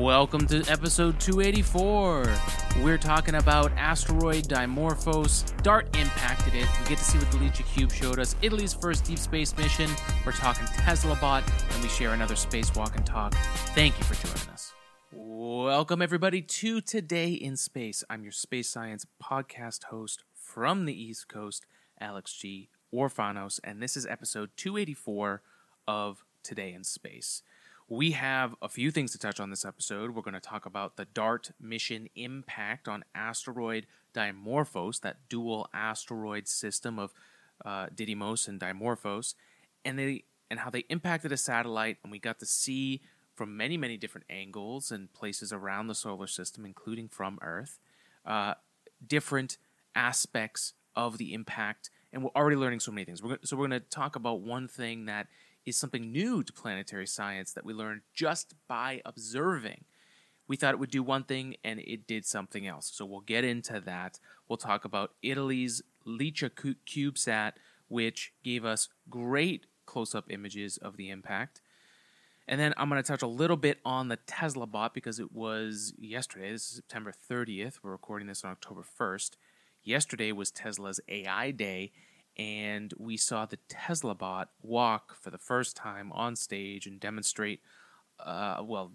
Welcome to episode 284. We're talking about asteroid Dimorphos. DART impacted it. We get to see what the LICIACube showed us. Italy's first deep space mission. We're talking Tesla Bot, and we share another spacewalk and talk. Thank you for joining us. Welcome, everybody, to Today in Space. I'm your space science podcast host from the East Coast, Alex G. Orfanos, and this is episode 284 of Today in Space. We have a few things to touch on this episode. We're going to talk about the DART mission impact on asteroid Dimorphos, that dual asteroid system of uh, Didymos and Dimorphos, and they and how they impacted a satellite. And we got to see from many, many different angles and places around the solar system, including from Earth, uh, different aspects of the impact. And we're already learning so many things. We're, so we're going to talk about one thing that is something new to planetary science that we learned just by observing. We thought it would do one thing and it did something else. So we'll get into that. We'll talk about Italy's LICIA CubeSat, which gave us great close up images of the impact. And then I'm going to touch a little bit on the Tesla bot because it was yesterday. This is September 30th. We're recording this on October 1st. Yesterday was Tesla's AI day, and we saw the Tesla bot walk for the first time on stage and demonstrate. Uh, well,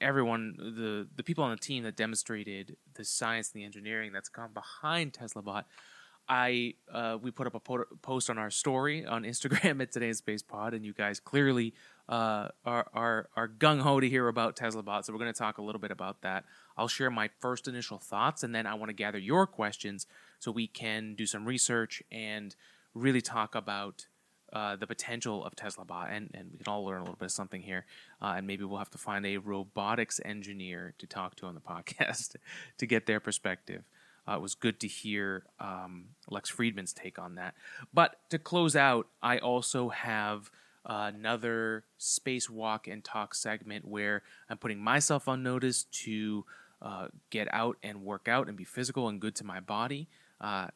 everyone, the the people on the team that demonstrated the science and the engineering that's gone behind Tesla bot. I uh, we put up a po- post on our story on Instagram at today's Space Pod, and you guys clearly uh, are are, are gung ho to hear about Tesla bot. So we're going to talk a little bit about that. I'll share my first initial thoughts, and then I want to gather your questions so we can do some research and really talk about uh, the potential of Tesla Bot, and, and we can all learn a little bit of something here. Uh, and maybe we'll have to find a robotics engineer to talk to on the podcast to get their perspective. Uh, it was good to hear um, Lex Fridman's take on that. But to close out, I also have another spacewalk and talk segment where I'm putting myself on notice to uh, get out and work out and be physical and good to my body. Uh,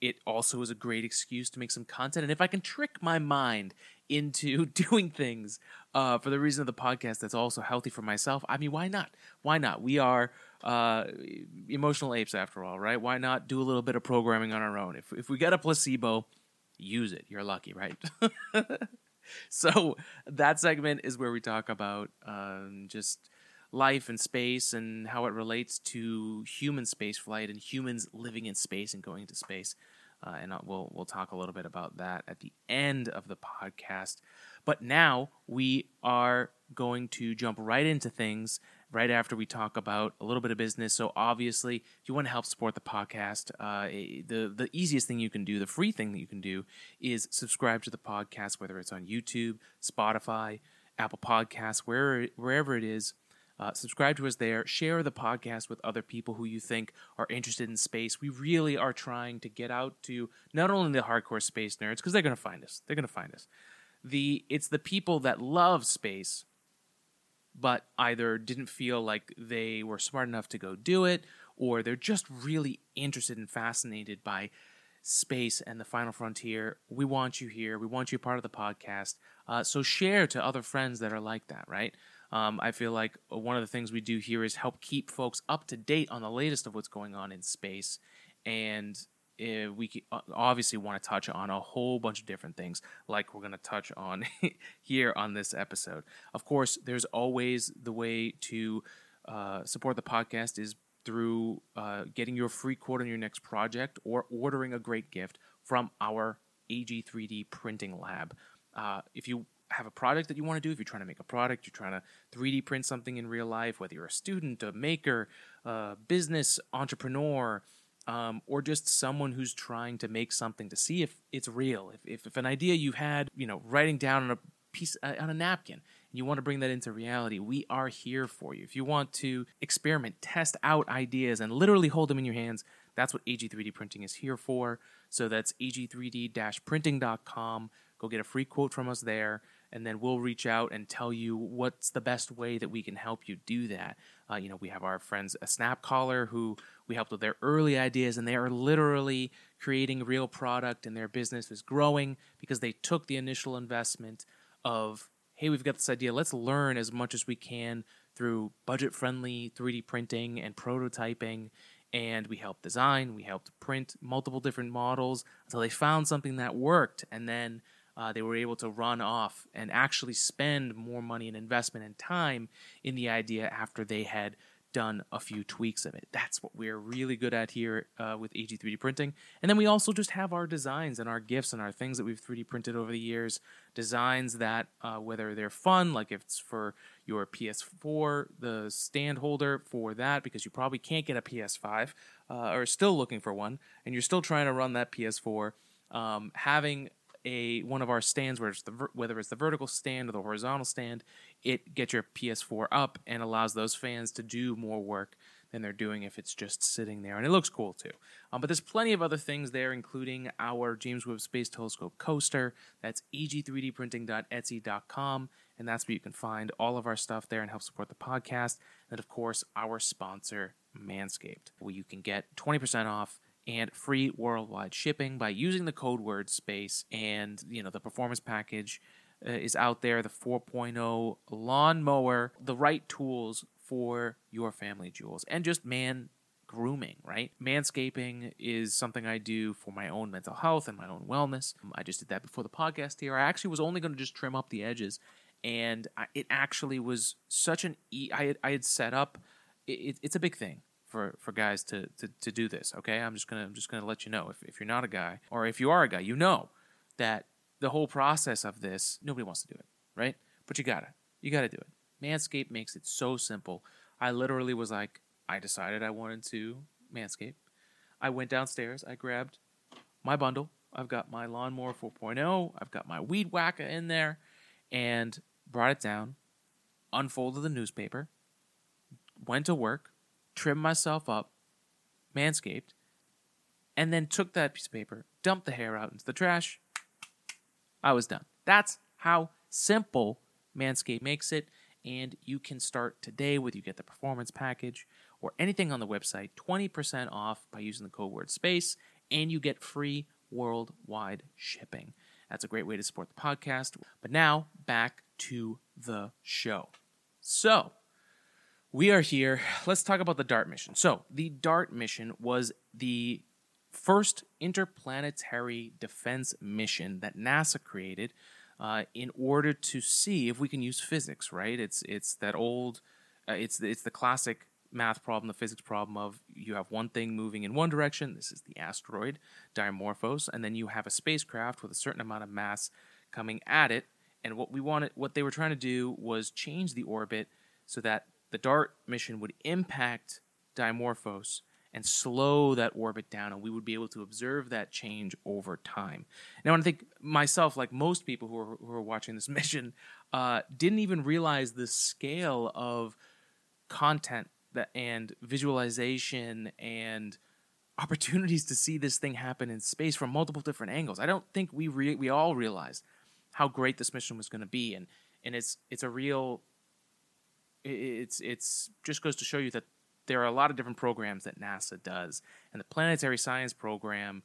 it also is a great excuse to make some content. And if I can trick my mind into doing things uh, for the reason of the podcast that's also healthy for myself, I mean, why not? Why not? We are uh, emotional apes after all, right? Why not do a little bit of programming on our own? If, if we get a placebo, use it. You're lucky, right? so that segment is where we talk about um, just life and space and how it relates to human space flight and humans living in space and going to space. Uh, and we'll we'll talk a little bit about that at the end of the podcast. But now we are going to jump right into things right after we talk about a little bit of business. So obviously, if you want to help support the podcast, uh, the the easiest thing you can do, the free thing that you can do, is subscribe to the podcast, whether it's on YouTube, Spotify, Apple Podcasts, wherever wherever it is. Uh, subscribe to us there. Share the podcast with other people who you think are interested in space. We really are trying to get out to not only the hardcore space nerds because they're going to find us. They're going to find us. The it's the people that love space, but either didn't feel like they were smart enough to go do it, or they're just really interested and fascinated by space and the final frontier. We want you here. We want you part of the podcast. Uh, so share to other friends that are like that, right? Um, I feel like one of the things we do here is help keep folks up to date on the latest of what's going on in space. And uh, we obviously want to touch on a whole bunch of different things, like we're going to touch on here on this episode. Of course, there's always the way to uh, support the podcast is through uh, getting your free quote on your next project or ordering a great gift from our AG3D printing lab. Uh, if you have a product that you want to do, if you're trying to make a product, you're trying to 3D print something in real life, whether you're a student, a maker, a business entrepreneur, um, or just someone who's trying to make something to see if it's real. If, if, if an idea you had, you know, writing down on a piece uh, on a napkin, and you want to bring that into reality, we are here for you. If you want to experiment, test out ideas, and literally hold them in your hands, that's what AG3D printing is here for. So that's ag3d-printing.com. Go get a free quote from us there and then we'll reach out and tell you what's the best way that we can help you do that. Uh, you know, we have our friends a SnapCaller who we helped with their early ideas, and they are literally creating real product, and their business is growing because they took the initial investment of, hey, we've got this idea, let's learn as much as we can through budget friendly 3D printing and prototyping. And we helped design, we helped print multiple different models until they found something that worked. And then uh, they were able to run off and actually spend more money and investment and time in the idea after they had done a few tweaks of it. That's what we're really good at here uh, with AG3D printing. And then we also just have our designs and our gifts and our things that we've 3D printed over the years. Designs that, uh, whether they're fun, like if it's for your PS4, the stand holder for that, because you probably can't get a PS5 uh, or still looking for one, and you're still trying to run that PS4. Um, having a one of our stands, where it's the whether it's the vertical stand or the horizontal stand, it gets your PS4 up and allows those fans to do more work than they're doing if it's just sitting there, and it looks cool too. Um, but there's plenty of other things there, including our James Webb Space Telescope coaster. That's ag3dprinting.etsy.com, and that's where you can find all of our stuff there and help support the podcast. And of course, our sponsor, Manscaped, where you can get 20% off and free worldwide shipping by using the code word space. And you know the performance package uh, is out there the 4.0 lawnmower the right tools for your family jewels and just man grooming right? Manscaping is something i do for my own mental health and my own wellness. I just did that before the podcast here. I actually was only going to just trim up the edges and I, it actually was such an e- I had, I had set up it, it's a big thing for for guys to, to to do this. Okay, I'm just gonna I'm just gonna let you know if if you're not a guy or if you are a guy, you know that the whole process of this nobody wants to do it, right? But you gotta you gotta do it. Manscaped makes it so simple. I literally was like, I decided I wanted to Manscaped. I went downstairs. I grabbed my bundle. I've got my lawnmower 4.0. I've got my weed whacker in there, and brought it down. Unfolded the newspaper. Went to work trimmed myself up, manscaped, and then took that piece of paper, dumped the hair out into the trash. I was done. That's how simple Manscaped makes it. And you can start today with you get the performance package or anything on the website 20% off by using the code word space, and you get free worldwide shipping. That's a great way to support the podcast. But now back to the show. So, we are here. Let's talk about the DART mission. So, the DART mission was the first interplanetary defense mission that NASA created uh, in order to see if we can use physics. Right? It's it's that old, uh, it's it's the classic math problem, the physics problem of you have one thing moving in one direction. This is the asteroid Dimorphos, and then you have a spacecraft with a certain amount of mass coming at it. And what we wanted, what they were trying to do was change the orbit so that the DART mission would impact Dimorphos and slow that orbit down, and we would be able to observe that change over time. Now, I think myself, like most people who are, who are watching this mission, uh, didn't even realize the scale of content that, and visualization and opportunities to see this thing happen in space from multiple different angles. I don't think we re- we all realized how great this mission was going to be, and and it's it's a real it's it's just goes to show you that there are a lot of different programs that NASA does, and the planetary science program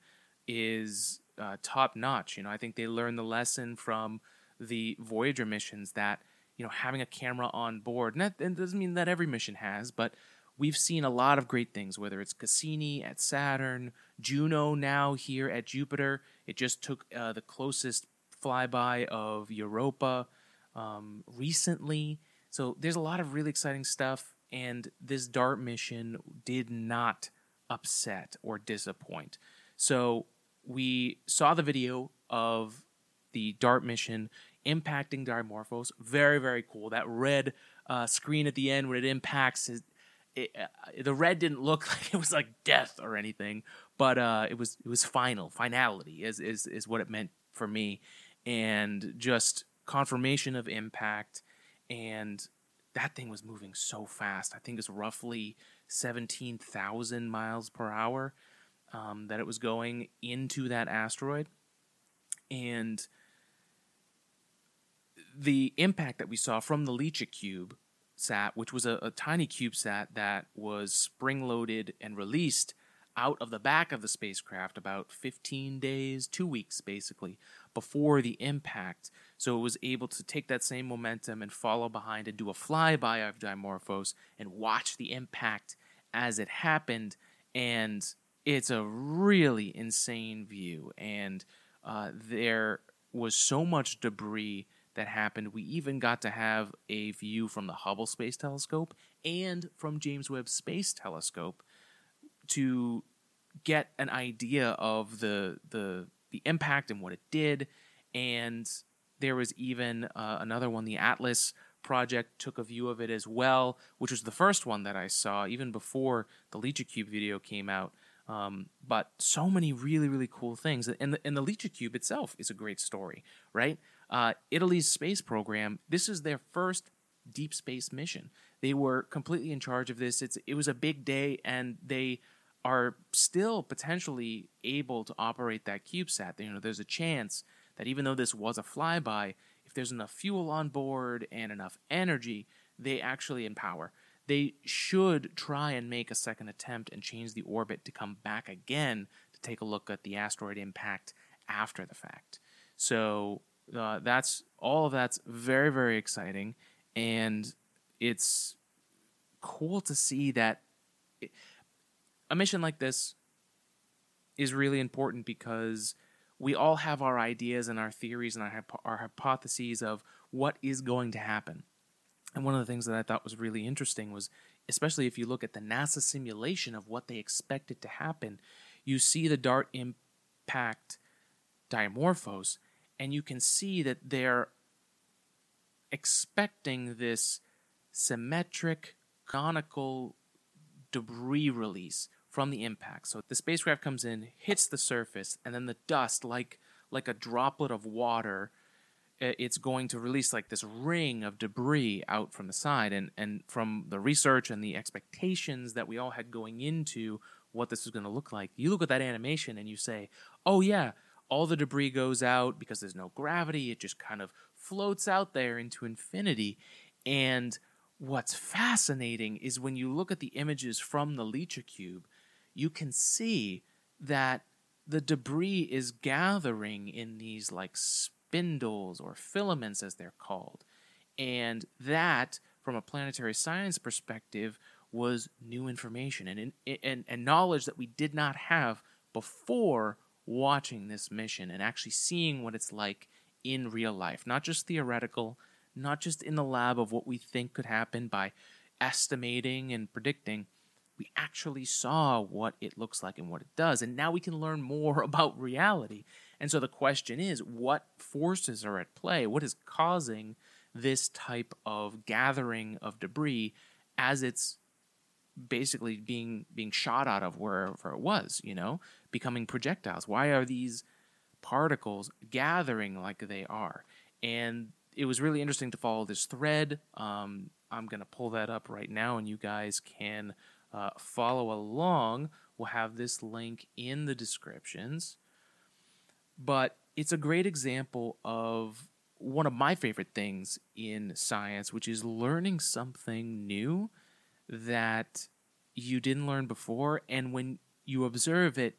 is uh, top notch. You know, I think they learned the lesson from the Voyager missions that you know having a camera on board, and that, and doesn't mean that every mission has, but we've seen a lot of great things. Whether it's Cassini at Saturn, Juno now here at Jupiter, it just took uh, the closest flyby of Europa um, recently so there's a lot of really exciting stuff, and this DART mission did not upset or disappoint. So we saw the video of the DART mission impacting Dimorphos. Very, very cool. That red uh, screen at the end when it impacts, it, it, uh, the red didn't look like it was like death or anything, but uh, it was it was final. Finality is, is is what it meant for me, and just confirmation of impact and that thing was moving so fast. I think it's roughly 17,000 miles per hour um, that it was going into that asteroid. And the impact that we saw from the LICIACube sat, which was a, a tiny CubeSat that was spring loaded and released out of the back of the spacecraft about 15 days, two weeks basically, before the impact. So it was able to take that same momentum and follow behind and do a flyby of Dimorphos and watch the impact as it happened. And it's a really insane view. And uh, there was so much debris that happened. We even got to have a view from the Hubble Space Telescope and from James Webb Space Telescope to get an idea of the the the impact and what it did. And there was even uh, another one, the Atlas project took a view of it as well, which was the first one that I saw even before the LICIACube video came out. Um, but so many really really cool things, and the, and the LICIA itself is a great story, right? Uh, Italy's space program. This is their first deep space mission. They were completely in charge of this. It's it was a big day, and they are still potentially able to operate that CubeSat. You know, there's a chance that even though this was a flyby, if there's enough fuel on board and enough energy, they actually empower. They should try and make a second attempt and change the orbit to come back again to take a look at the asteroid impact after the fact. So uh, that's all of that's very very exciting, and it's cool to see that. It, a mission like this is really important because we all have our ideas and our theories and our, our hypotheses of what is going to happen. And one of the things that I thought was really interesting was, especially if you look at the NASA simulation of what they expected to happen, you see the DART impact Dimorphos, and you can see that they're expecting this symmetric, conical debris release from the impact. So the spacecraft comes in, hits the surface, and then the dust, like like a droplet of water, it's going to release like this ring of debris out from the side. And and from the research and the expectations that we all had going into what this was going to look like, you look at that animation and you say, "Oh yeah." All the debris goes out because there's no gravity. It just kind of floats out there into infinity. And what's fascinating is when you look at the images from the LICIA you can see that the debris is gathering in these like spindles or filaments as they're called. And that, from a planetary science perspective, was new information and, and, and knowledge that we did not have before watching this mission and actually seeing what it's like in real life. Not just theoretical, not just in the lab of what we think could happen by estimating and predicting, we actually saw what it looks like and what it does. And now we can learn more about reality. And so the question is what forces are at play? What is causing this type of gathering of debris as it's basically being being shot out of wherever it was, you know, becoming projectiles? Why are these particles gathering like they are? And it was really interesting to follow this thread. Um, I'm going to pull that up right now, and you guys can uh, follow along. We'll have this link in the descriptions. But it's a great example of one of my favorite things in science, which is learning something new that you didn't learn before. And when you observe it,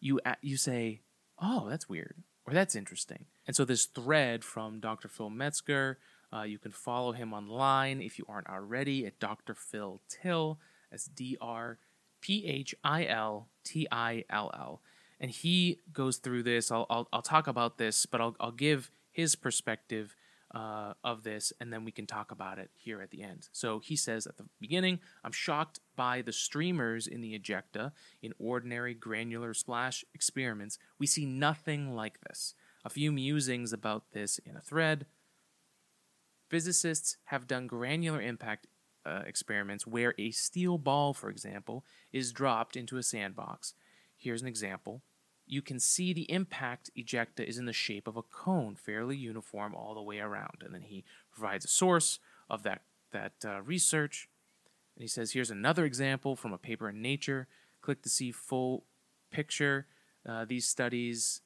you, you say, oh, that's weird, or that's interesting. And so this thread from Dr. Phil Metzger, uh, you can follow him online if you aren't already at Dr. Phil Till. That's D R P H I L T I L L. And he goes through this. I'll, I'll, I'll talk about this, but I'll, I'll give his perspective uh, of this, and then we can talk about it here at the end. So he says at the beginning, I'm shocked by the streamers in the ejecta. In ordinary granular splash experiments, we see nothing like this. A few musings about this in a thread. Physicists have done granular impact uh, experiments where a steel ball, for example, is dropped into a sandbox. Here's an example. You can see the impact ejecta is in the shape of a cone, fairly uniform all the way around. And then he provides a source of that, that uh, research. And he says, here's another example from a paper in Nature. Click to see full picture. Uh, these studies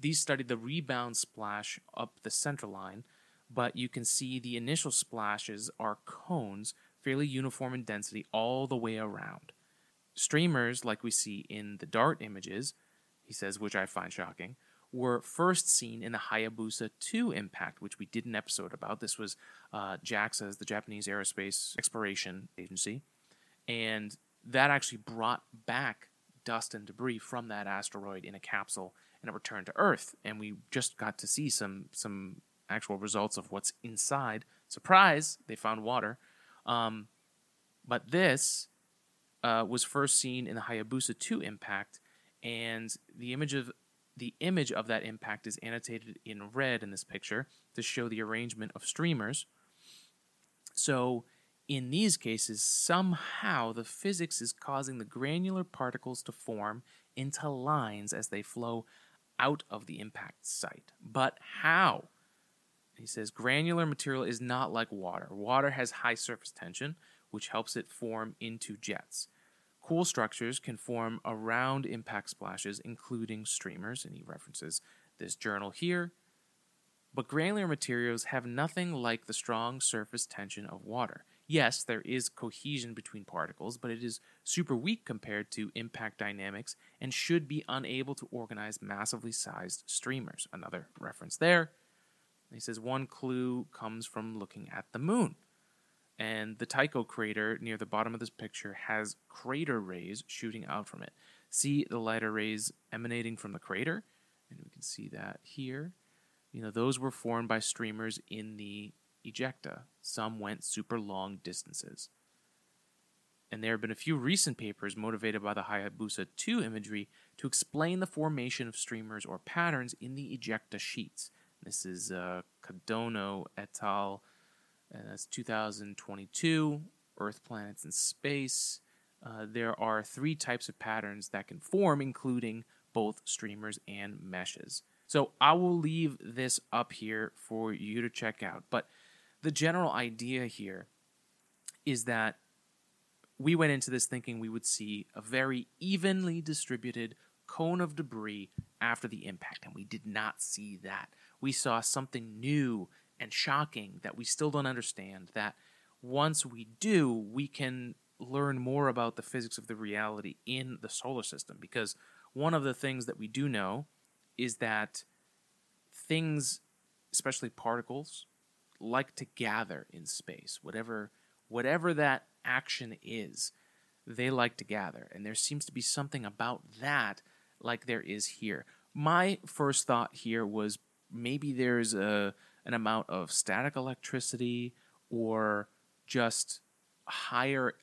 these studied the rebound splash up the center line but you can see the initial splashes are cones, fairly uniform in density all the way around. Streamers, like we see in the DART images, he says, which I find shocking, were first seen in the Hayabusa 2 impact, which we did an episode about. This was uh, JAXA, the Japanese Aerospace Exploration Agency, and that actually brought back dust and debris from that asteroid in a capsule, and it returned to Earth. And we just got to see some some actual results of what's inside. Surprise! They found water, um, but this uh, was first seen in the Hayabusa 2 impact, and the image of the image of that impact is annotated in red in this picture to show the arrangement of streamers. So, in these cases, somehow the physics is causing the granular particles to form into lines as they flow out of the impact site. But how? He says granular material is not like water. Water has high surface tension, which helps it form into jets. Cool structures can form around impact splashes, including streamers, and he references this journal here. But granular materials have nothing like the strong surface tension of water. Yes, there is cohesion between particles, but it is super weak compared to impact dynamics and should be unable to organize massively sized streamers. Another reference there. He says one clue comes from looking at the moon. And the Tycho crater near the bottom of this picture has crater rays shooting out from it. See the lighter rays emanating from the crater? And we can see that here. You know, those were formed by streamers in the ejecta. Some went super long distances. And there have been a few recent papers motivated by the Hayabusa 2 imagery to explain the formation of streamers or patterns in the ejecta sheets. This is uh, Kadono et al and that's 2022 Earth, planets, and space. Uh, there are three types of patterns that can form, including both streamers and meshes. So I will leave this up here for you to check out. But the general idea here is that we went into this thinking we would see a very evenly distributed cone of debris after the impact, and we did not see that. We saw something new and shocking that we still don't understand. That once we do, we can learn more about the physics of the reality in the solar system. Because one of the things that we do know is that things, especially particles, like to gather in space. Whatever whatever that action is, they like to gather. And there seems to be something about that like there is here. My first thought here was maybe there's a an amount of static electricity or just higher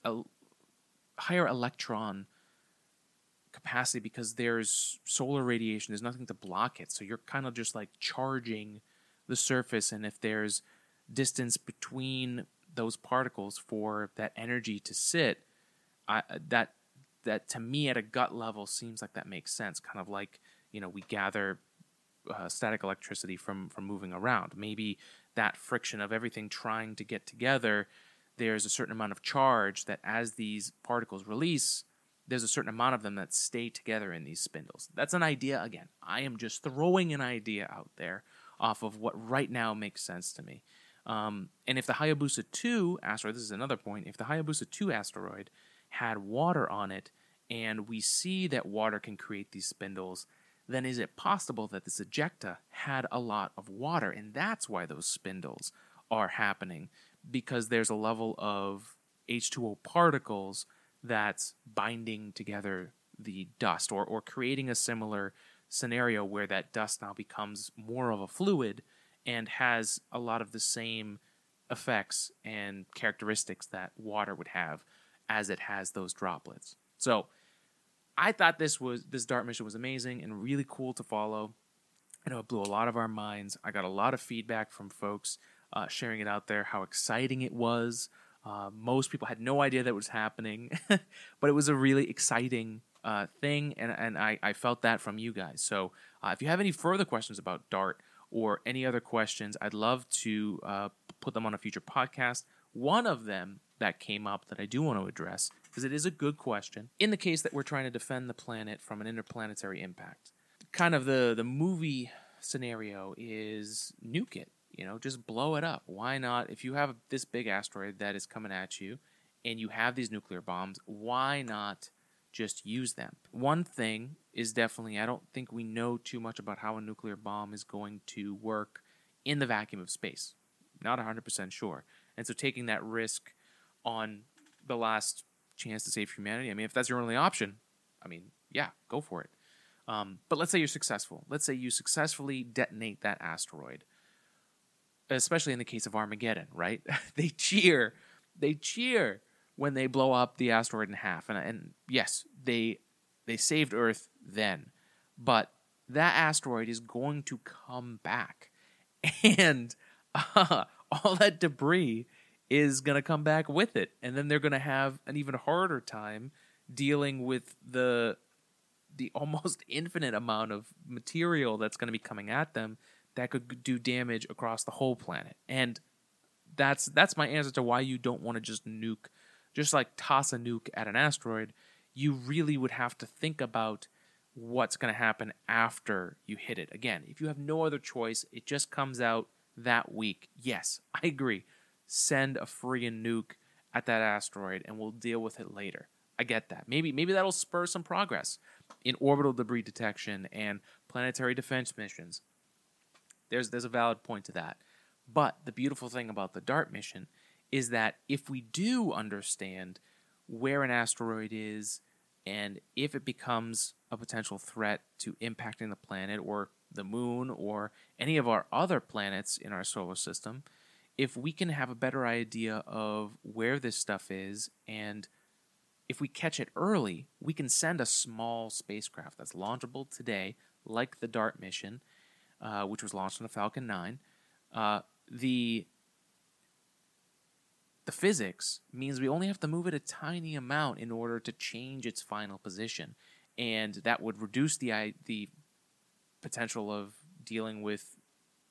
higher electron capacity because there's solar radiation there's nothing to block it. So you're kind of just like charging the surface and if there's distance between those particles for that energy to sit I, that that to me at a gut level seems like that makes sense. Kind of like you know we gather uh, static electricity from from moving around. Maybe that friction of everything trying to get together, there's a certain amount of charge that as these particles release, there's a certain amount of them that stay together in these spindles. That's an idea. Again, I am just throwing an idea out there off of what right now makes sense to me. Um, and if the Hayabusa 2 asteroid, this is another point, if the Hayabusa 2 asteroid had water on it, and we see that water can create these spindles, then is it possible that this ejecta had a lot of water and that's why those spindles are happening because there's a level of H2O particles that's binding together the dust or, or creating a similar scenario where that dust now becomes more of a fluid and has a lot of the same effects and characteristics that water would have as it has those droplets. So I thought this was this Dart mission was amazing and really cool to follow. I know it blew a lot of our minds. I got a lot of feedback from folks uh, sharing it out there, how exciting it was. Uh, most people had no idea that was happening, but it was a really exciting uh, thing, and, and I, I felt that from you guys. So uh, if you have any further questions about Dart or any other questions, I'd love to uh, put them on a future podcast. One of them that came up that I do want to address because it is a good question. In the case that we're trying to defend the planet from an interplanetary impact, kind of the the movie scenario is nuke it. You know, just blow it up. Why not? If you have this big asteroid that is coming at you, and you have these nuclear bombs, why not just use them. One thing is definitely, I don't think we know too much about how a nuclear bomb is going to work in the vacuum of space. Not 100% sure. And so taking that risk on the last chance to save humanity, I mean, if that's your only option, I mean, yeah, go for it. Um, but let's say you're successful. Let's say you successfully detonate that asteroid, especially in the case of Armageddon, right? they cheer, they cheer when they blow up the asteroid in half. And, and yes, they they saved Earth then, but that asteroid is going to come back, and uh, all that debris is going to come back with it, and then they're going to have an even harder time dealing with the the almost infinite amount of material that's going to be coming at them that could do damage across the whole planet. And that's that's my answer to why you don't want to just nuke just like toss a nuke at an asteroid, you really would have to think about what's going to happen after you hit it. Again, if you have no other choice, it just comes out that week. Yes, I agree. Send a freaking nuke at that asteroid and we'll deal with it later. I get that. Maybe maybe that'll spur some progress in orbital debris detection and planetary defense missions. There's there's a valid point to that. But the beautiful thing about the DART mission is that if we do understand where an asteroid is and if it becomes a potential threat to impacting the planet or the moon or any of our other planets in our solar system, if we can have a better idea of where this stuff is and if we catch it early, we can send a small spacecraft that's launchable today, like the DART mission, uh, which was launched on the Falcon 9. Uh, the the physics means we only have to move it a tiny amount in order to change its final position, and that would reduce the the potential of dealing with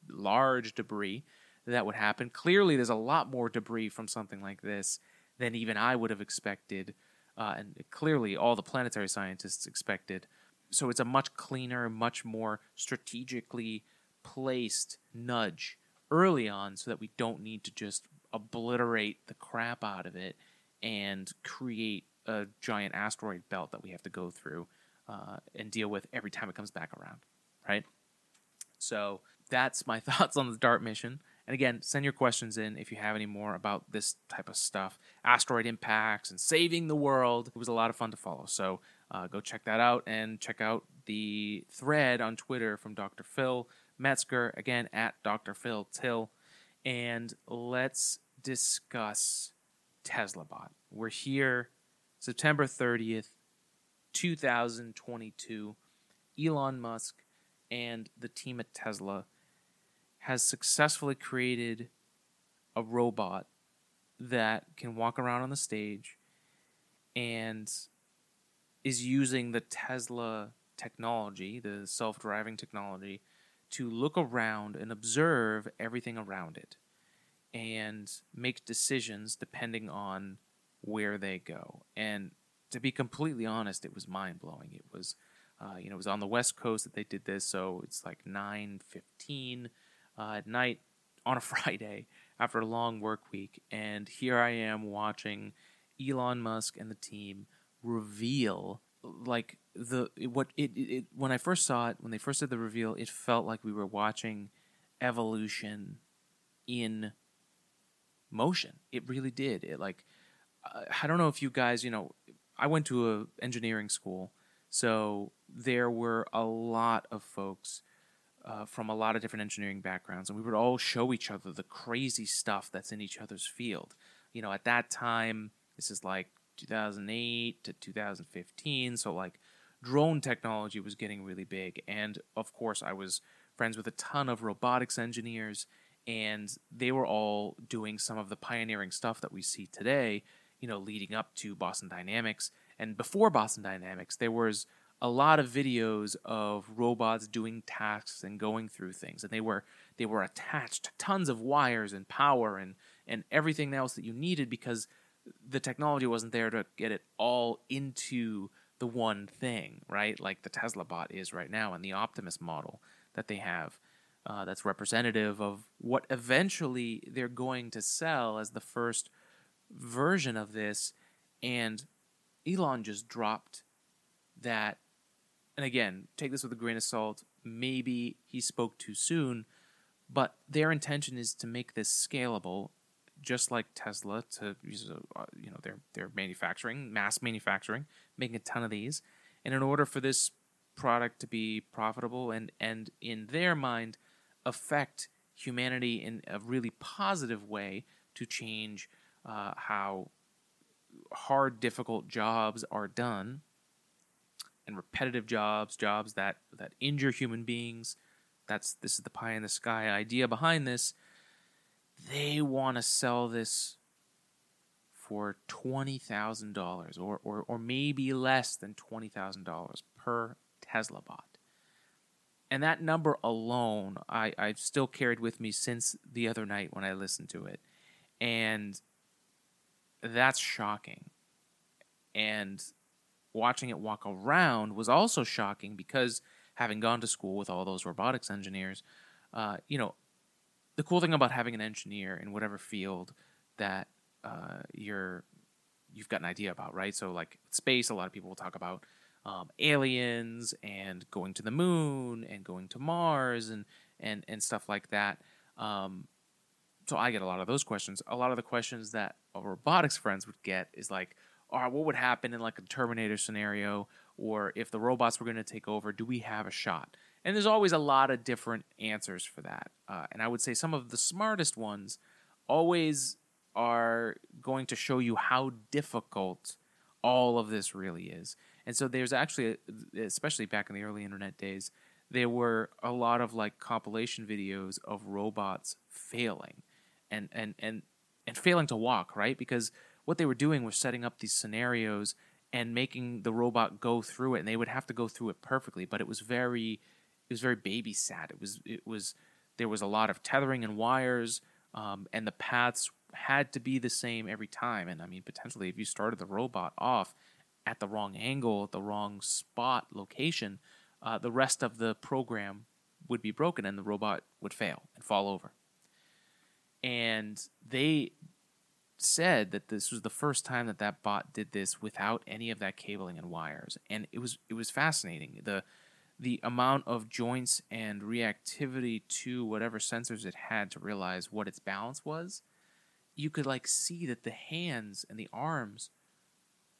large debris that would happen. Clearly, there's a lot more debris from something like this than even I would have expected, uh, and clearly all the planetary scientists expected. So it's a much cleaner, much more strategically placed nudge early on, so that we don't need to just obliterate the crap out of it and create a giant asteroid belt that we have to go through uh, and deal with every time it comes back around, right? So that's my thoughts on the DART mission. And again, send your questions in if you have any more about this type of stuff, asteroid impacts and saving the world. It was a lot of fun to follow. So uh, go check that out and check out the thread on Twitter from Dr. Phil Metzger, again at Dr. Phil Till. And let's discuss TeslaBot. We're here September 30th, 2022. Elon Musk and the team at Tesla has successfully created a robot that can walk around on the stage and is using the Tesla technology, the self driving technology, to look around and observe everything around it and make decisions depending on where they go. And to be completely honest, it was mind blowing. It was, uh, you know, it was on the West Coast that they did this, so it's like nine fifteen uh, at night on a Friday after a long work week, and here I am watching Elon Musk and the team reveal like the what it, it, it when I first saw it when they first did the reveal, it felt like we were watching evolution in motion. It really did. It like I don't know if you guys, you know, I went to a engineering school, so there were a lot of folks uh, from a lot of different engineering backgrounds, and we would all show each other the crazy stuff that's in each other's field. You know, at that time, this is like 2008 to 2015, so like drone technology was getting really big, and of course, I was friends with a ton of robotics engineers and they were all doing some of the pioneering stuff that we see today, you know, leading up to Boston Dynamics. And before Boston Dynamics, there was a lot of videos of robots doing tasks and going through things, and they were they were attached to tons of wires and power and and everything else that you needed because the technology wasn't there to get it all into the one thing, right? Like the Tesla bot is right now and the Optimus model that they have uh, that's representative of what eventually they're going to sell as the first version of this. And Elon just dropped that, and again, take this with a grain of salt. Maybe he spoke too soon, but their intention is to make this scalable, just like Tesla. To use uh, you know, they're they're manufacturing, mass manufacturing, making a ton of these, and in order for this product to be profitable and and in their mind affect humanity in a really positive way to change uh, how hard, difficult jobs are done and repetitive jobs, jobs that, that injure human beings. That's this is the pie in the sky idea behind this. They want to sell this for twenty thousand dollars, or or or maybe less than twenty thousand dollars per Tesla bot. And that number alone, I, I've still carried with me since the other night when I listened to it. And that's shocking. And watching it walk around was also shocking because having gone to school with all those robotics engineers, uh, you know, the cool thing about having an engineer in whatever field that uh, you're you've got an idea about, right? So like space, a lot of people will talk about um, aliens and going to the moon and going to Mars and and and stuff like that. Um, so I get a lot of those questions. A lot of the questions that robotics friends would get is like, all right, what would happen in like a Terminator scenario, or if the robots were going to take over, do we have a shot? And there's always a lot of different answers for that. Uh, and I would say some of the smartest ones always are going to show you how difficult all of this really is. And so there's actually, especially back in the early internet days, there were a lot of like compilation videos of robots failing and and and and failing to walk, right? Because what they were doing was setting up these scenarios and making the robot go through it and they would have to go through it perfectly, but it was very it was very babysat. It was it was there was a lot of tethering and wires um, and the paths had to be the same every time. And I mean, potentially, if you started the robot off at the wrong angle, at the wrong spot location, uh, the rest of the program would be broken and the robot would fail and fall over. And they said that this was the first time that that bot did this without any of that cabling and wires, and it was it was fascinating. the The amount of joints and reactivity to whatever sensors it had to realize what its balance was, you could like see that the hands and the arms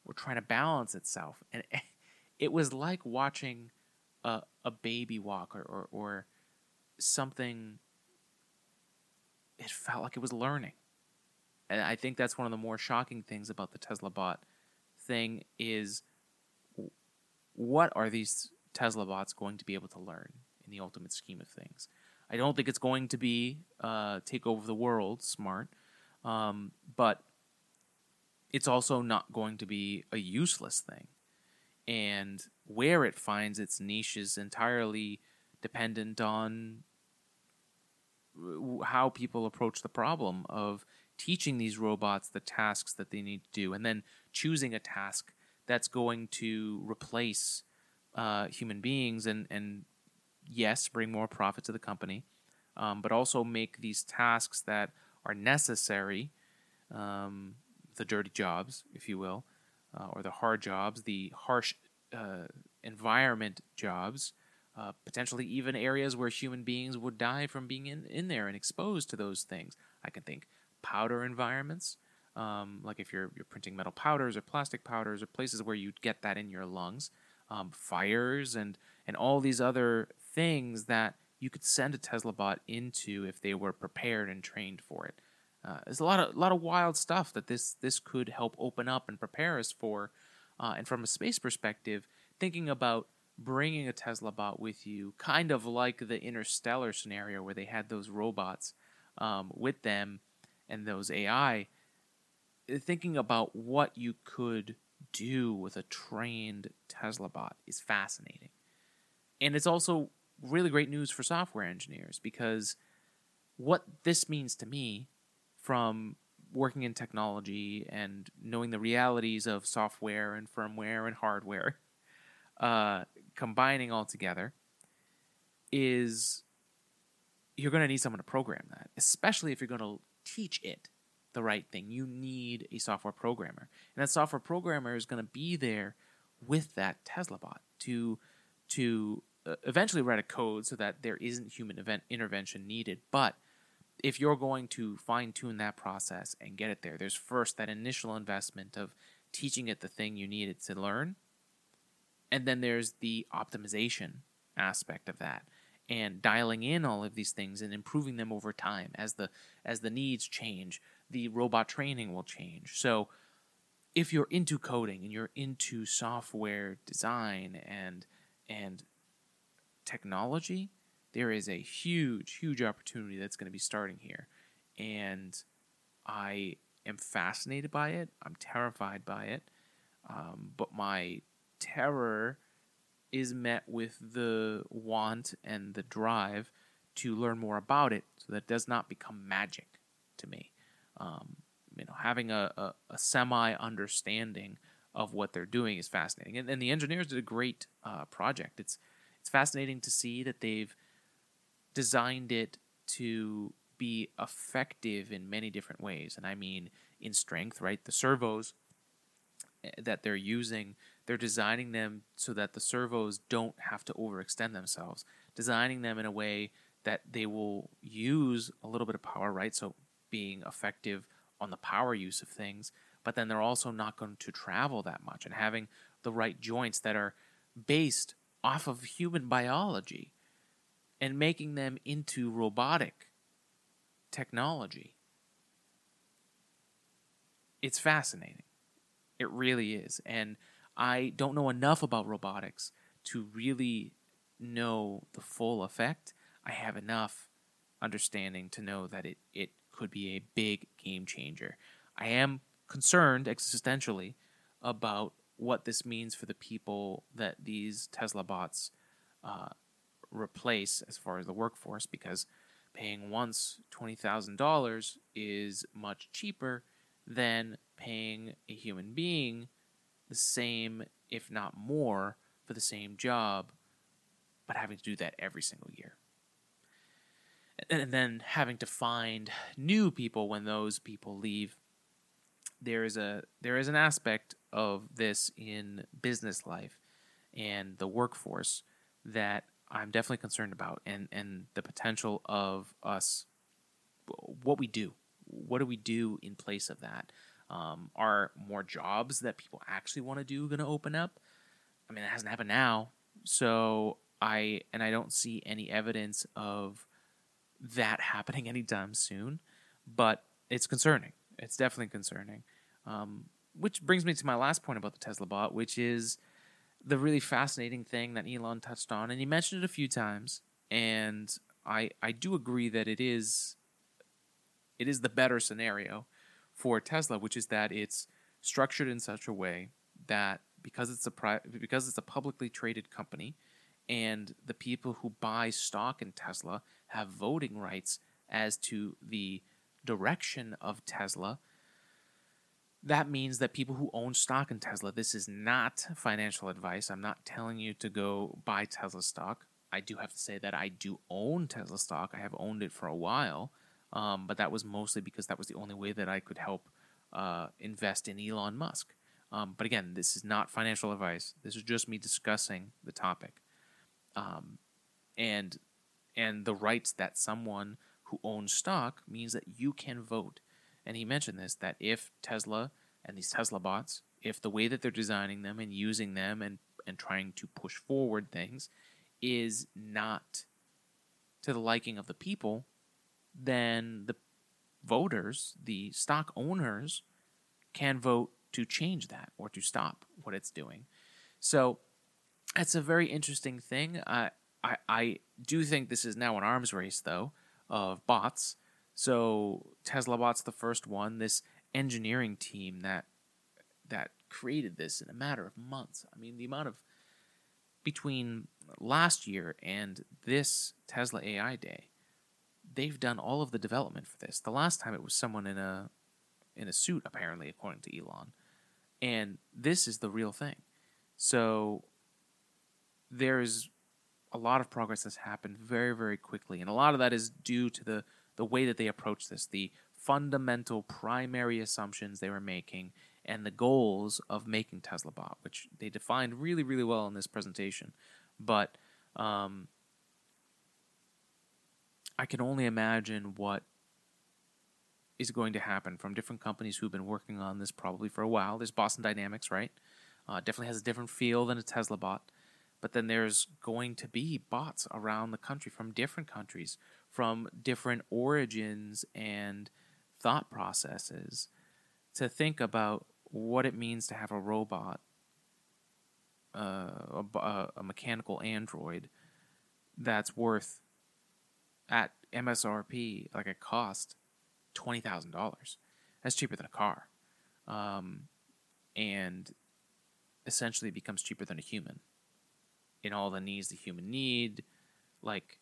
were trying to balance itself, and it was like watching a, a baby walk or, or, or something. It felt like it was learning, and I think that's one of the more shocking things about the Tesla bot thing is what are these Tesla bots going to be able to learn in the ultimate scheme of things? I don't think it's going to be uh, take over the world smart, um, but it's also not going to be a useless thing. And where it finds its niche is entirely dependent on how people approach the problem of teaching these robots the tasks that they need to do and then choosing a task that's going to replace uh, human beings and, and yes bring more profit to the company um, but also make these tasks that are necessary um, the dirty jobs, if you will, uh, or the hard jobs, the harsh uh, environment jobs, uh, potentially even areas where human beings would die from being in, in there and exposed to those things. I can think powder environments, um, like if you're, you're printing metal powders or plastic powders or places where you'd get that in your lungs, um, fires and, and all these other things that you could send a Tesla bot into if they were prepared and trained for it. Uh, there's a lot of a lot of wild stuff that this this could help open up and prepare us for. Uh, and from a space perspective, thinking about bringing a Tesla bot with you, kind of like the interstellar scenario where they had those robots um, with them and those AI, uh, thinking about what you could do with a trained Tesla bot is fascinating. And it's also really great news for software engineers because what this means to me from working in technology and knowing the realities of software and firmware and hardware, uh, combining all together, is you're going to need someone to program that, especially if you're going to teach it the right thing. You need a software programmer. And that software programmer is going to be there with that Tesla bot to to uh, eventually write a code so that there isn't human event intervention needed. But if you're going to fine tune that process and get it there, there's first that initial investment of teaching it the thing you need it to learn. And then there's the optimization aspect of that and dialing in all of these things and improving them over time as the as the needs change the robot training will change. So if you're into coding and you're into software design and and technology there is a huge huge opportunity that's going to be starting here. And i am fascinated by it. I'm terrified by it. Um, but my terror is met with the want and the drive to learn more about it so that it does not become magic to me. Um, you know, having a, a, a, semi understanding of what they're doing is fascinating. And, and the engineers did a great uh, project. It's, it's fascinating to see that they've designed it to be effective in many different ways. And I mean, in strength, right? The servos that they're using they're designing them so that the servos don't have to overextend themselves, designing them in a way that they will use a little bit of power, right? So being effective on the power use of things, but then they're also not going to travel that much and having the right joints that are based off of human biology and making them into robotic technology. It's fascinating. It really is. And I don't know enough about robotics to really know the full effect. I have enough understanding to know that it, it could be a big game changer. I am concerned existentially about what this means for the people that these Tesla bots uh, replace as far as the workforce because paying once $20,000 is much cheaper than paying a human being the same, if not more, for the same job, but having to do that every single year. And then having to find new people when those people leave. There is a there is an aspect of this in business life and the workforce that I'm definitely concerned about and, and the potential of us what we do. What do we do in place of that? Um, are more jobs that people actually want to do going to open up? I mean, it hasn't happened now, so I and I don't see any evidence of that happening anytime soon. But it's concerning. It's definitely concerning. Um, which brings me to my last point about the Tesla bot, which is the really fascinating thing that Elon touched on, and he mentioned it a few times, and I I do agree that it is it is the better scenario for Tesla, which is that it's structured in such a way that because it's a pri- because it's a publicly traded company, and the people who buy stock in Tesla have voting rights as to the direction of Tesla. That means that people who own stock in Tesla, this is not financial advice. I'm not telling you to go buy Tesla stock. I do have to say that I do own Tesla stock. I have owned it for a while. Um, but that was mostly because that was the only way that I could help uh, invest in Elon Musk. Um, but again, this is not financial advice. This is just me discussing the topic, um, and and the rights that someone who owns stock means that you can vote. And he mentioned this that if Tesla and these Tesla bots, if the way that they're designing them and using them and and trying to push forward things is not to the liking of the people, then the voters, the stock owners, can vote to change that or to stop what it's doing. So it's a very interesting thing. I, I, I do think this is now an arms race, though, of bots. So Tesla Bot's the first one. This engineering team that that created this in a matter of months. I mean, the amount of between last year and this Tesla AI Day, they've done all of the development for this. The last time it was someone in a in a suit, apparently, according to Elon, and this is the real thing. So there's a lot of progress that's happened very very quickly, and a lot of that is due to the the way that they approach this, the fundamental primary assumptions they were making, and the goals of making Tesla Bot, which they defined really, really well in this presentation. But um, I can only imagine what is going to happen from different companies who've been working on this probably for a while. There's Boston Dynamics, right? Uh, definitely has a different feel than a Tesla bot. But then there's going to be bots around the country from different countries, from different origins and thought processes to think about what it means to have a robot, uh, a, a mechanical android that's worth at MSRP, like a cost, twenty thousand dollars. That's cheaper than a car, um, and essentially it becomes cheaper than a human in all the needs the human need. Like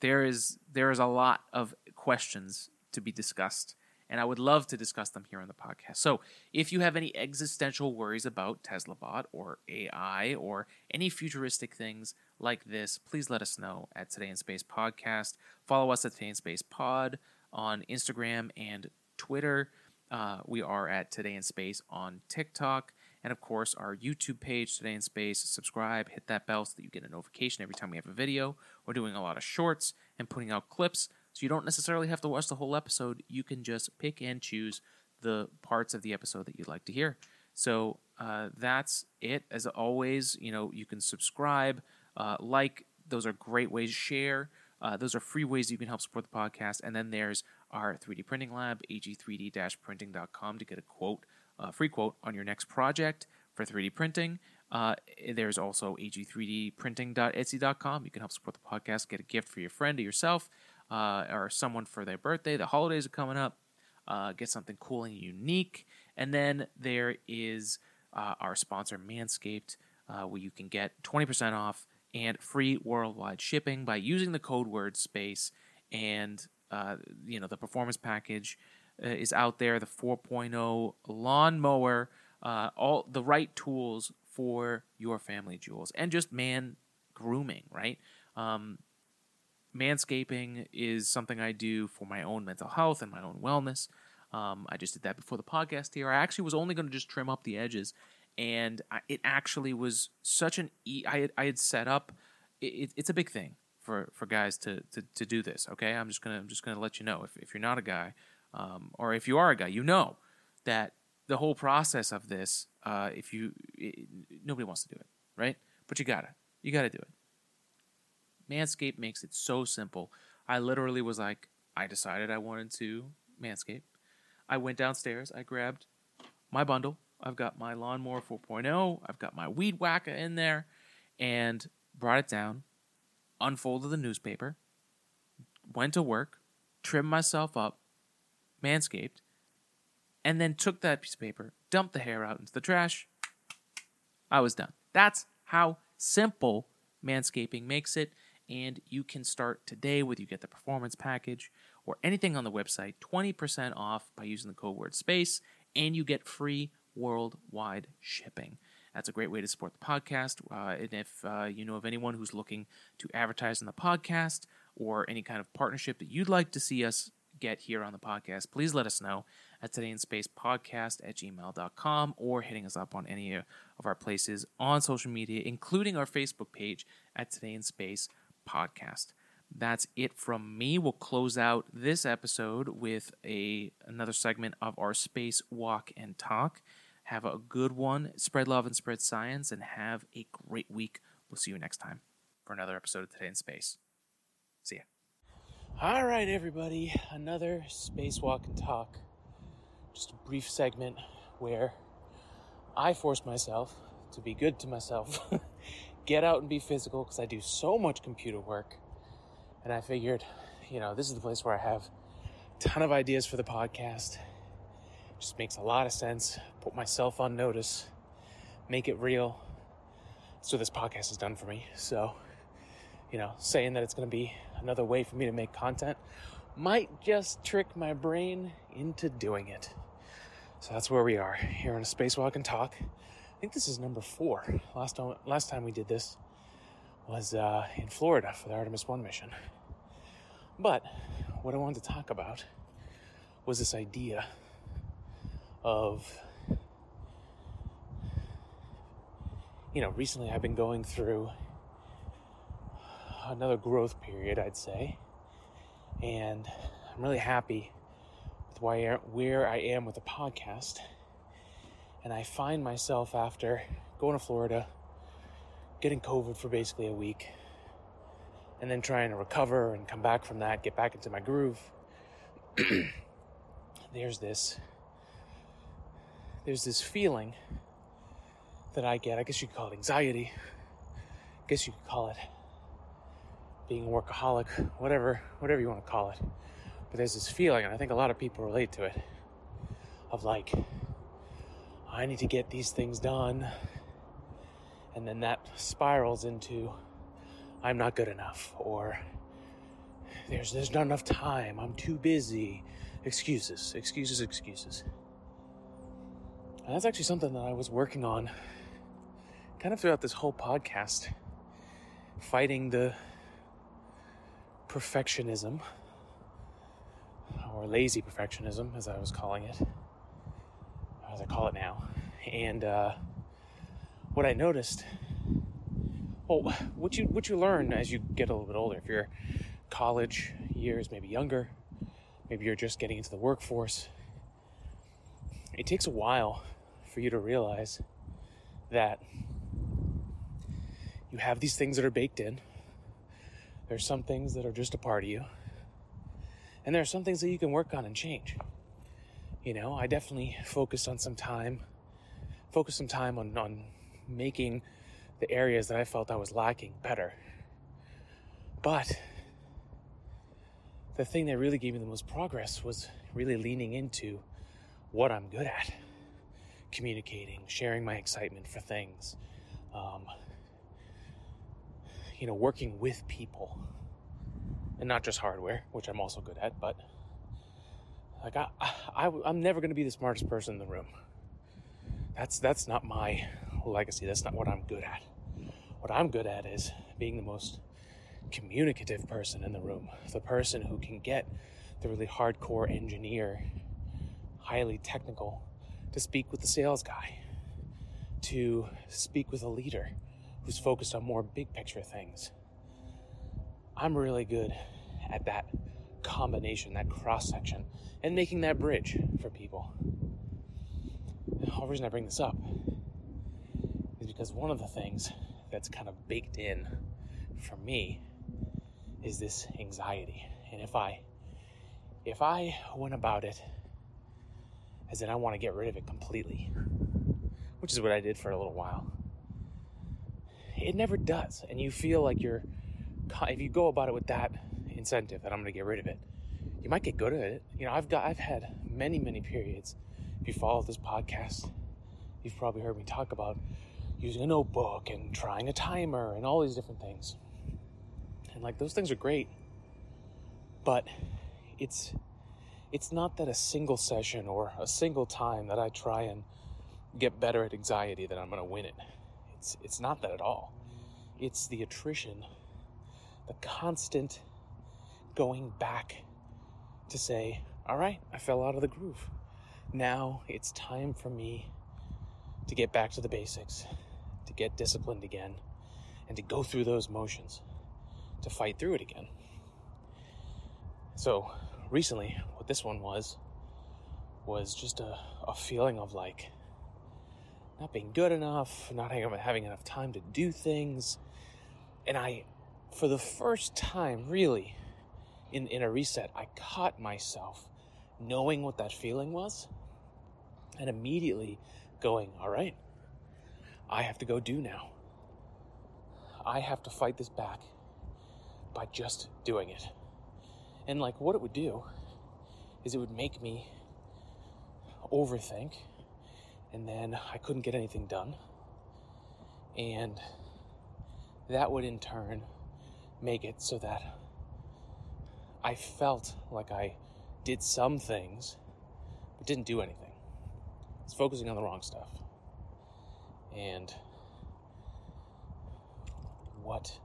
there is there is a lot of questions to be discussed and I would love to discuss them here on the podcast. So, if you have any existential worries about Tesla Bot or AI or any futuristic things like this, please let us know at Today in Space Podcast. Follow us at Today in Space Pod on Instagram and Twitter. Uh, we are at Today in Space on TikTok. And of course, our YouTube page, Today in Space. Subscribe, hit that bell so that you get a notification every time we have a video. We're doing a lot of shorts and putting out clips. So you don't necessarily have to watch the whole episode. You can just pick and choose the parts of the episode that you'd like to hear. So uh, that's it. As always, you know, you can subscribe, uh, like. Those are great ways. To share. Uh, those are free ways you can help support the podcast. And then there's our 3D printing lab, ag3d-printing.com to get a quote, a free quote on your next project for 3D printing. Uh, there's also ag3dprinting.etsy.com. You can help support the podcast, get a gift for your friend or yourself, uh, or someone for their birthday. The holidays are coming up. Uh, get something cool and unique. And then there is uh, our sponsor, Manscaped, uh, where you can get 20% off and free worldwide shipping by using the code word space and uh, you know the performance package uh, is out there the 4.0 lawnmower all the right tools for your family jewels and just man grooming right um, manscaping is something i do for my own mental health and my own wellness. Um, i just did that before the podcast here. I actually was only going to just trim up the edges and I, it actually was such an e- I had, I had set up it, it's a big thing for, for guys to, to, to do this okay? I'm just gonna I'm just gonna let you know if, if you're not a guy um, or if you are a guy you know that the whole process of this uh, if you it, nobody wants to do it right? But you gotta you gotta do it manscaped makes it so simple i literally was like i decided i wanted to manscape i went downstairs i grabbed my bundle I've got my lawnmower 4.0. I've got my weed whacker in there, and brought it down, unfolded the newspaper, went to work, trimmed myself up, manscaped, and then took that piece of paper, dumped the hair out into the trash. I was done. That's how simple manscaping makes it. And you can start today with you get the performance package or anything on the website 20% off by using the code word space, and you get free worldwide shipping. That's a great way to support the podcast. Uh, and if uh, you know of anyone who's looking to advertise on the podcast or any kind of partnership that you'd like to see us get here on the podcast, please let us know at today in space podcast at gmail.com or hitting us up on any of our places on social media, including our Facebook page at today in space podcast. That's it from me. We'll close out this episode with a another segment of our space walk and talk. Have a good one. Spread love and spread science, and have a great week. We'll see you next time for another episode of Today in Space. See ya. All right, everybody. Another spacewalk and talk. Just a brief segment where I force myself to be good to myself, get out and be physical because I do so much computer work. And I figured, you know, this is the place where I have a ton of ideas for the podcast just makes a lot of sense. Put myself on notice, make it real. So this podcast is done for me. So, you know, saying that it's going to be another way for me to make content might just trick my brain into doing it. So that's where we are here on a spacewalk and talk. I think this is number four. Last time, last time we did this was uh, in Florida for the Artemis 1 mission. But what I wanted to talk about was this idea of, you know, recently I've been going through another growth period, I'd say. And I'm really happy with where I am with the podcast and I find myself after going to Florida, getting COVID for basically a week, and then trying to recover and come back from that, get back into my groove. there's this there's this feeling that I get. I guess you could call it anxiety. I guess you could call it being a workaholic, whatever, whatever you want to call it. But there's this feeling, and I think a lot of people relate to it, of like, I need to get these things done. And then that spirals into, I'm not good enough, or there's, there's not enough time, I'm too busy. Excuses, excuses, excuses. And that's actually something that I was working on kind of throughout this whole podcast, fighting the perfectionism, or lazy perfectionism, as I was calling it, as I call it now. And uh, what I noticed, well, what you what you learn as you get a little bit older, if you're college years, maybe younger, maybe you're just getting into the workforce, it takes a while for you to realize that you have these things that are baked in there's some things that are just a part of you. And there are some things that you can work on and change. You know, I definitely focused on some time, focused some time on, on making the areas that I felt I was lacking better. But the thing that really gave me the most progress was really leaning into what I'm good at communicating, sharing my excitement for things, um, you know, working with people and not just hardware, which I'm also good at, but like I, I I'm never going to be the smartest person in the room. That's that's not my legacy. That's not what I'm good at. What I'm good at is being the most communicative person in the room, the person who can get the really hardcore engineer, highly technical, to speak with the sales guy, to speak with a leader, who's focused on more big picture things. I'm really good at that combination, that cross section, and making that bridge for people. The whole reason I bring this up is because one of the things that's kind of baked in for me is this anxiety. And if I if I went about it as in I want to get rid of it completely, which is what I did for a little while, it never does. And you feel like you're, if you go about it with that incentive that I'm going to get rid of it, you might get good at it. You know, I've got, I've had many, many periods. If you follow this podcast, you've probably heard me talk about using a notebook and trying a timer and all these different things. And like those things are great, but it's it's not that a single session or a single time that I try and get better at anxiety that I'm going to win it. It's it's not that at all. It's the attrition, the constant going back to say, "All right, I fell out of the groove. Now it's time for me to get back to the basics, to get disciplined again, and to go through those motions, to fight through it again." So, recently, what this one was was just a, a feeling of like not being good enough, not having enough time to do things. And I, for the first time, really, in, in a reset, I caught myself knowing what that feeling was and immediately going, all right, I have to go do now. I have to fight this back by just doing it. And like what it would do is it would make me overthink and then I couldn't get anything done. And that would in turn make it so that I felt like I did some things but didn't do anything. I was focusing on the wrong stuff. And what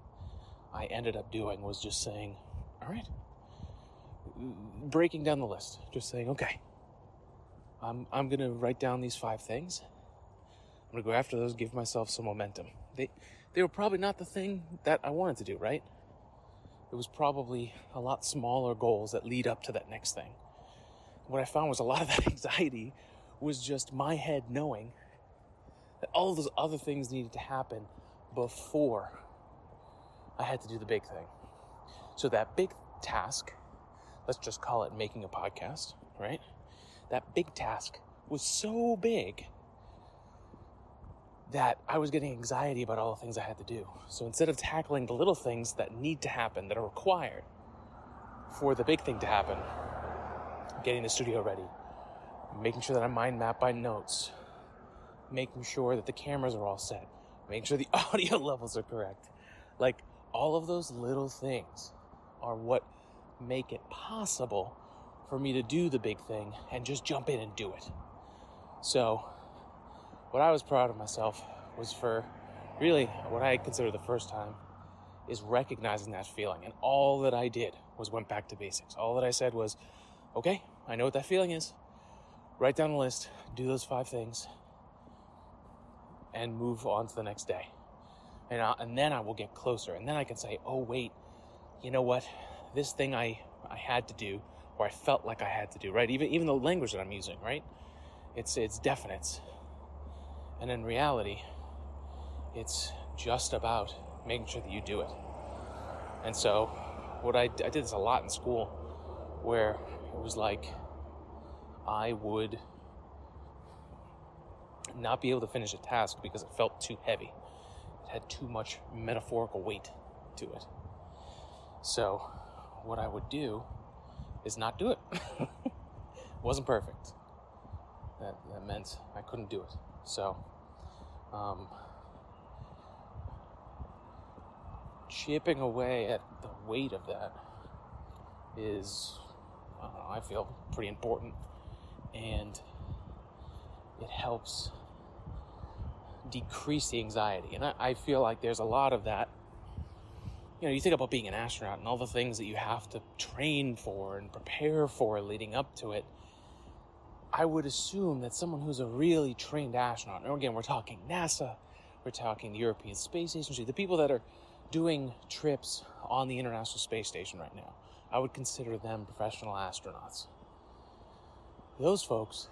I ended up doing was just saying, all right, breaking down the list, just saying, okay, I'm, I'm going to write down these five things. I'm gonna go after those, give myself some momentum. They they were probably not the thing that I wanted to do, right? It was probably a lot smaller goals that lead up to that next thing. What I found was a lot of that anxiety was just my head knowing that all those other things needed to happen before I had to do the big thing. So that big task, let's just call it making a podcast, right? That big task was so big that I was getting anxiety about all the things I had to do. So instead of tackling the little things that need to happen, that are required for the big thing to happen, getting the studio ready, making sure that I mind map my notes, making sure that the cameras are all set, making sure the audio levels are correct. Like all of those little things are what make it possible for me to do the big thing and just jump in and do it. So, what I was proud of myself was for really what I consider the first time is recognizing that feeling. And all that I did was went back to basics. All that I said was, okay, I know what that feeling is. Write down a list, do those five things, and move on to the next day. And, I, and then I will get closer. And then I can say, oh, wait, you know what? This thing I, I had to do, or I felt like I had to do, right? Even, even the language that I'm using, right? It's, it's definite. And in reality, it's just about making sure that you do it. And so, what I, I did this a lot in school, where it was like I would not be able to finish a task because it felt too heavy. It had too much metaphorical weight to it. So, what I would do is not do it. it wasn't perfect. That, that meant I couldn't do it. So, um, chipping away at the weight of that is, I, know, I feel pretty important. And it helps decrease the anxiety. And I, I, feel like there's a lot of that. You know, you think about being an astronaut and all the things that you have to train for and prepare for leading up to it. I would assume that someone who's a really trained astronaut, and again, we're talking NASA, we're talking the European Space Agency, the people that are doing trips on the International Space Station right now, I would consider them professional astronauts. Those folks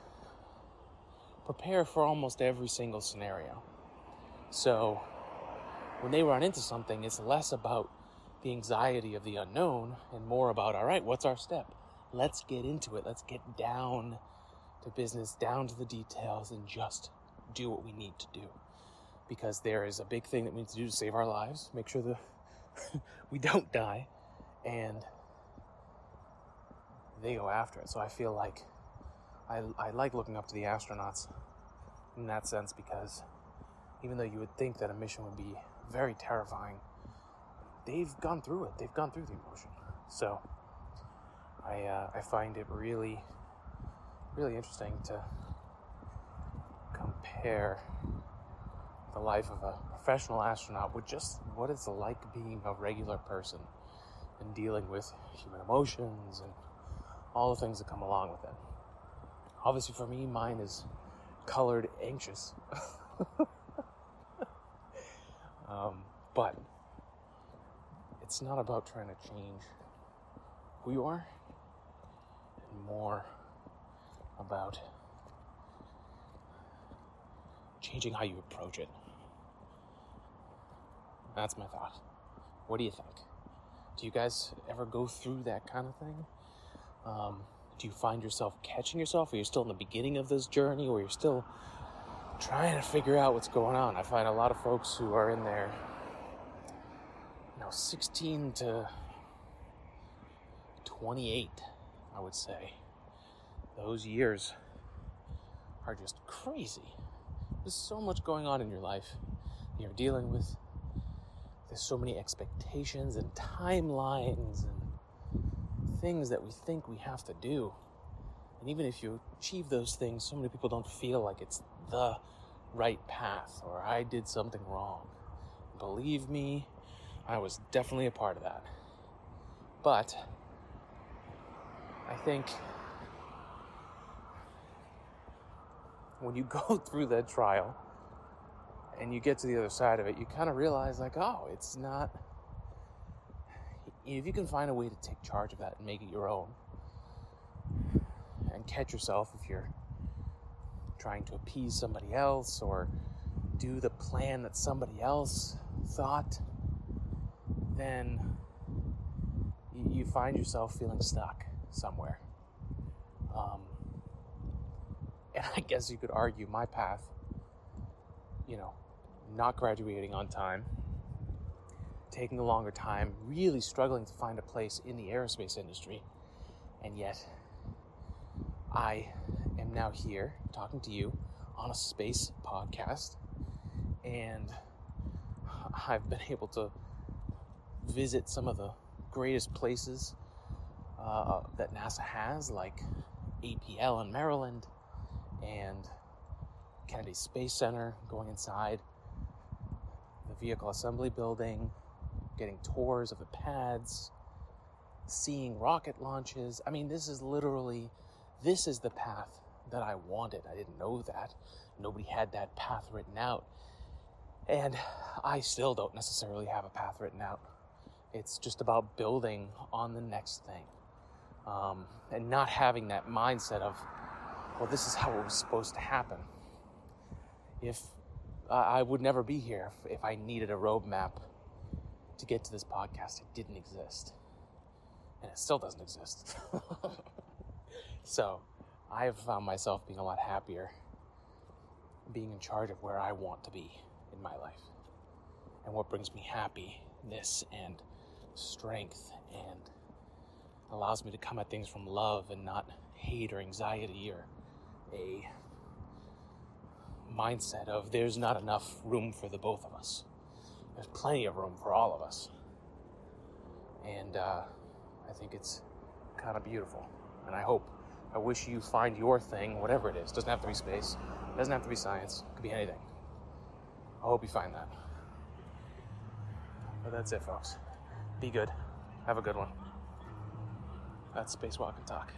prepare for almost every single scenario. So when they run into something, it's less about the anxiety of the unknown and more about, all right, what's our step? Let's get into it. Let's get down to business, down to the details, and just do what we need to do. Because there is a big thing that we need to do to save our lives, make sure that we don't die, and they go after it. So I feel like I, I like looking up to the astronauts in that sense because even though you would think that a mission would be very terrifying, they've gone through it. They've gone through the emotion. So I uh, I find it really really interesting to compare the life of a professional astronaut with just what it's like being a regular person and dealing with human emotions and all the things that come along with it. Obviously, for me, mine is colored anxious. um, but it's not about trying to change who you are, and more about changing how you approach it. That's my thought. What do you think? Do you guys ever go through that kind of thing? Um, do you find yourself catching yourself? Or you're still in the beginning of this journey, or you're still trying to figure out what's going on? I find a lot of folks who are in there, you know, 16 to 28, I would say. Those years are just crazy. There's so much going on in your life you're dealing with. There's so many expectations and timelines and things that we think we have to do. And even if you achieve those things, so many people don't feel like it's the right path or I did something wrong. Believe me, I was definitely a part of that. But I think when you go through that trial and you get to the other side of it, you kind of realize, like, oh, it's not. If you can find a way to take charge of that and make it your own, and catch yourself if you're trying to appease somebody else or do the plan that somebody else thought, then you find yourself feeling stuck somewhere. Um, and I guess you could argue my path, you know, not graduating on time, taking a longer time, really struggling to find a place in the aerospace industry, and yet I am now here talking to you on a space podcast, and I've been able to visit some of the greatest places uh, that NASA has, like APL in Maryland and Kennedy Space Center, going inside the vehicle assembly building, getting tours of the pads, seeing rocket launches. I mean, this is literally, this is the path that I wanted. I didn't know that. Nobody had that path written out. And I still don't necessarily have a path written out. It's just about building on the next thing um, and not having that mindset of, well, this is how it was supposed to happen. If uh, I would never be here if, I needed a roadmap to get to this podcast, it didn't exist. And it still doesn't exist. so I have found myself being a lot happier being in charge of where I want to be in my life and what brings me happiness and strength and allows me to come at things from love and not hate or anxiety or a mindset of there's not enough room for the both of us. There's plenty of room for all of us. And uh, I think it's kind of beautiful. And I hope, I wish you find your thing, whatever it is. Doesn't have to be space, doesn't have to be science, it could be anything. I hope you find that. But that's it, folks. Be good. Have a good one. That's Spacewalk and Talk.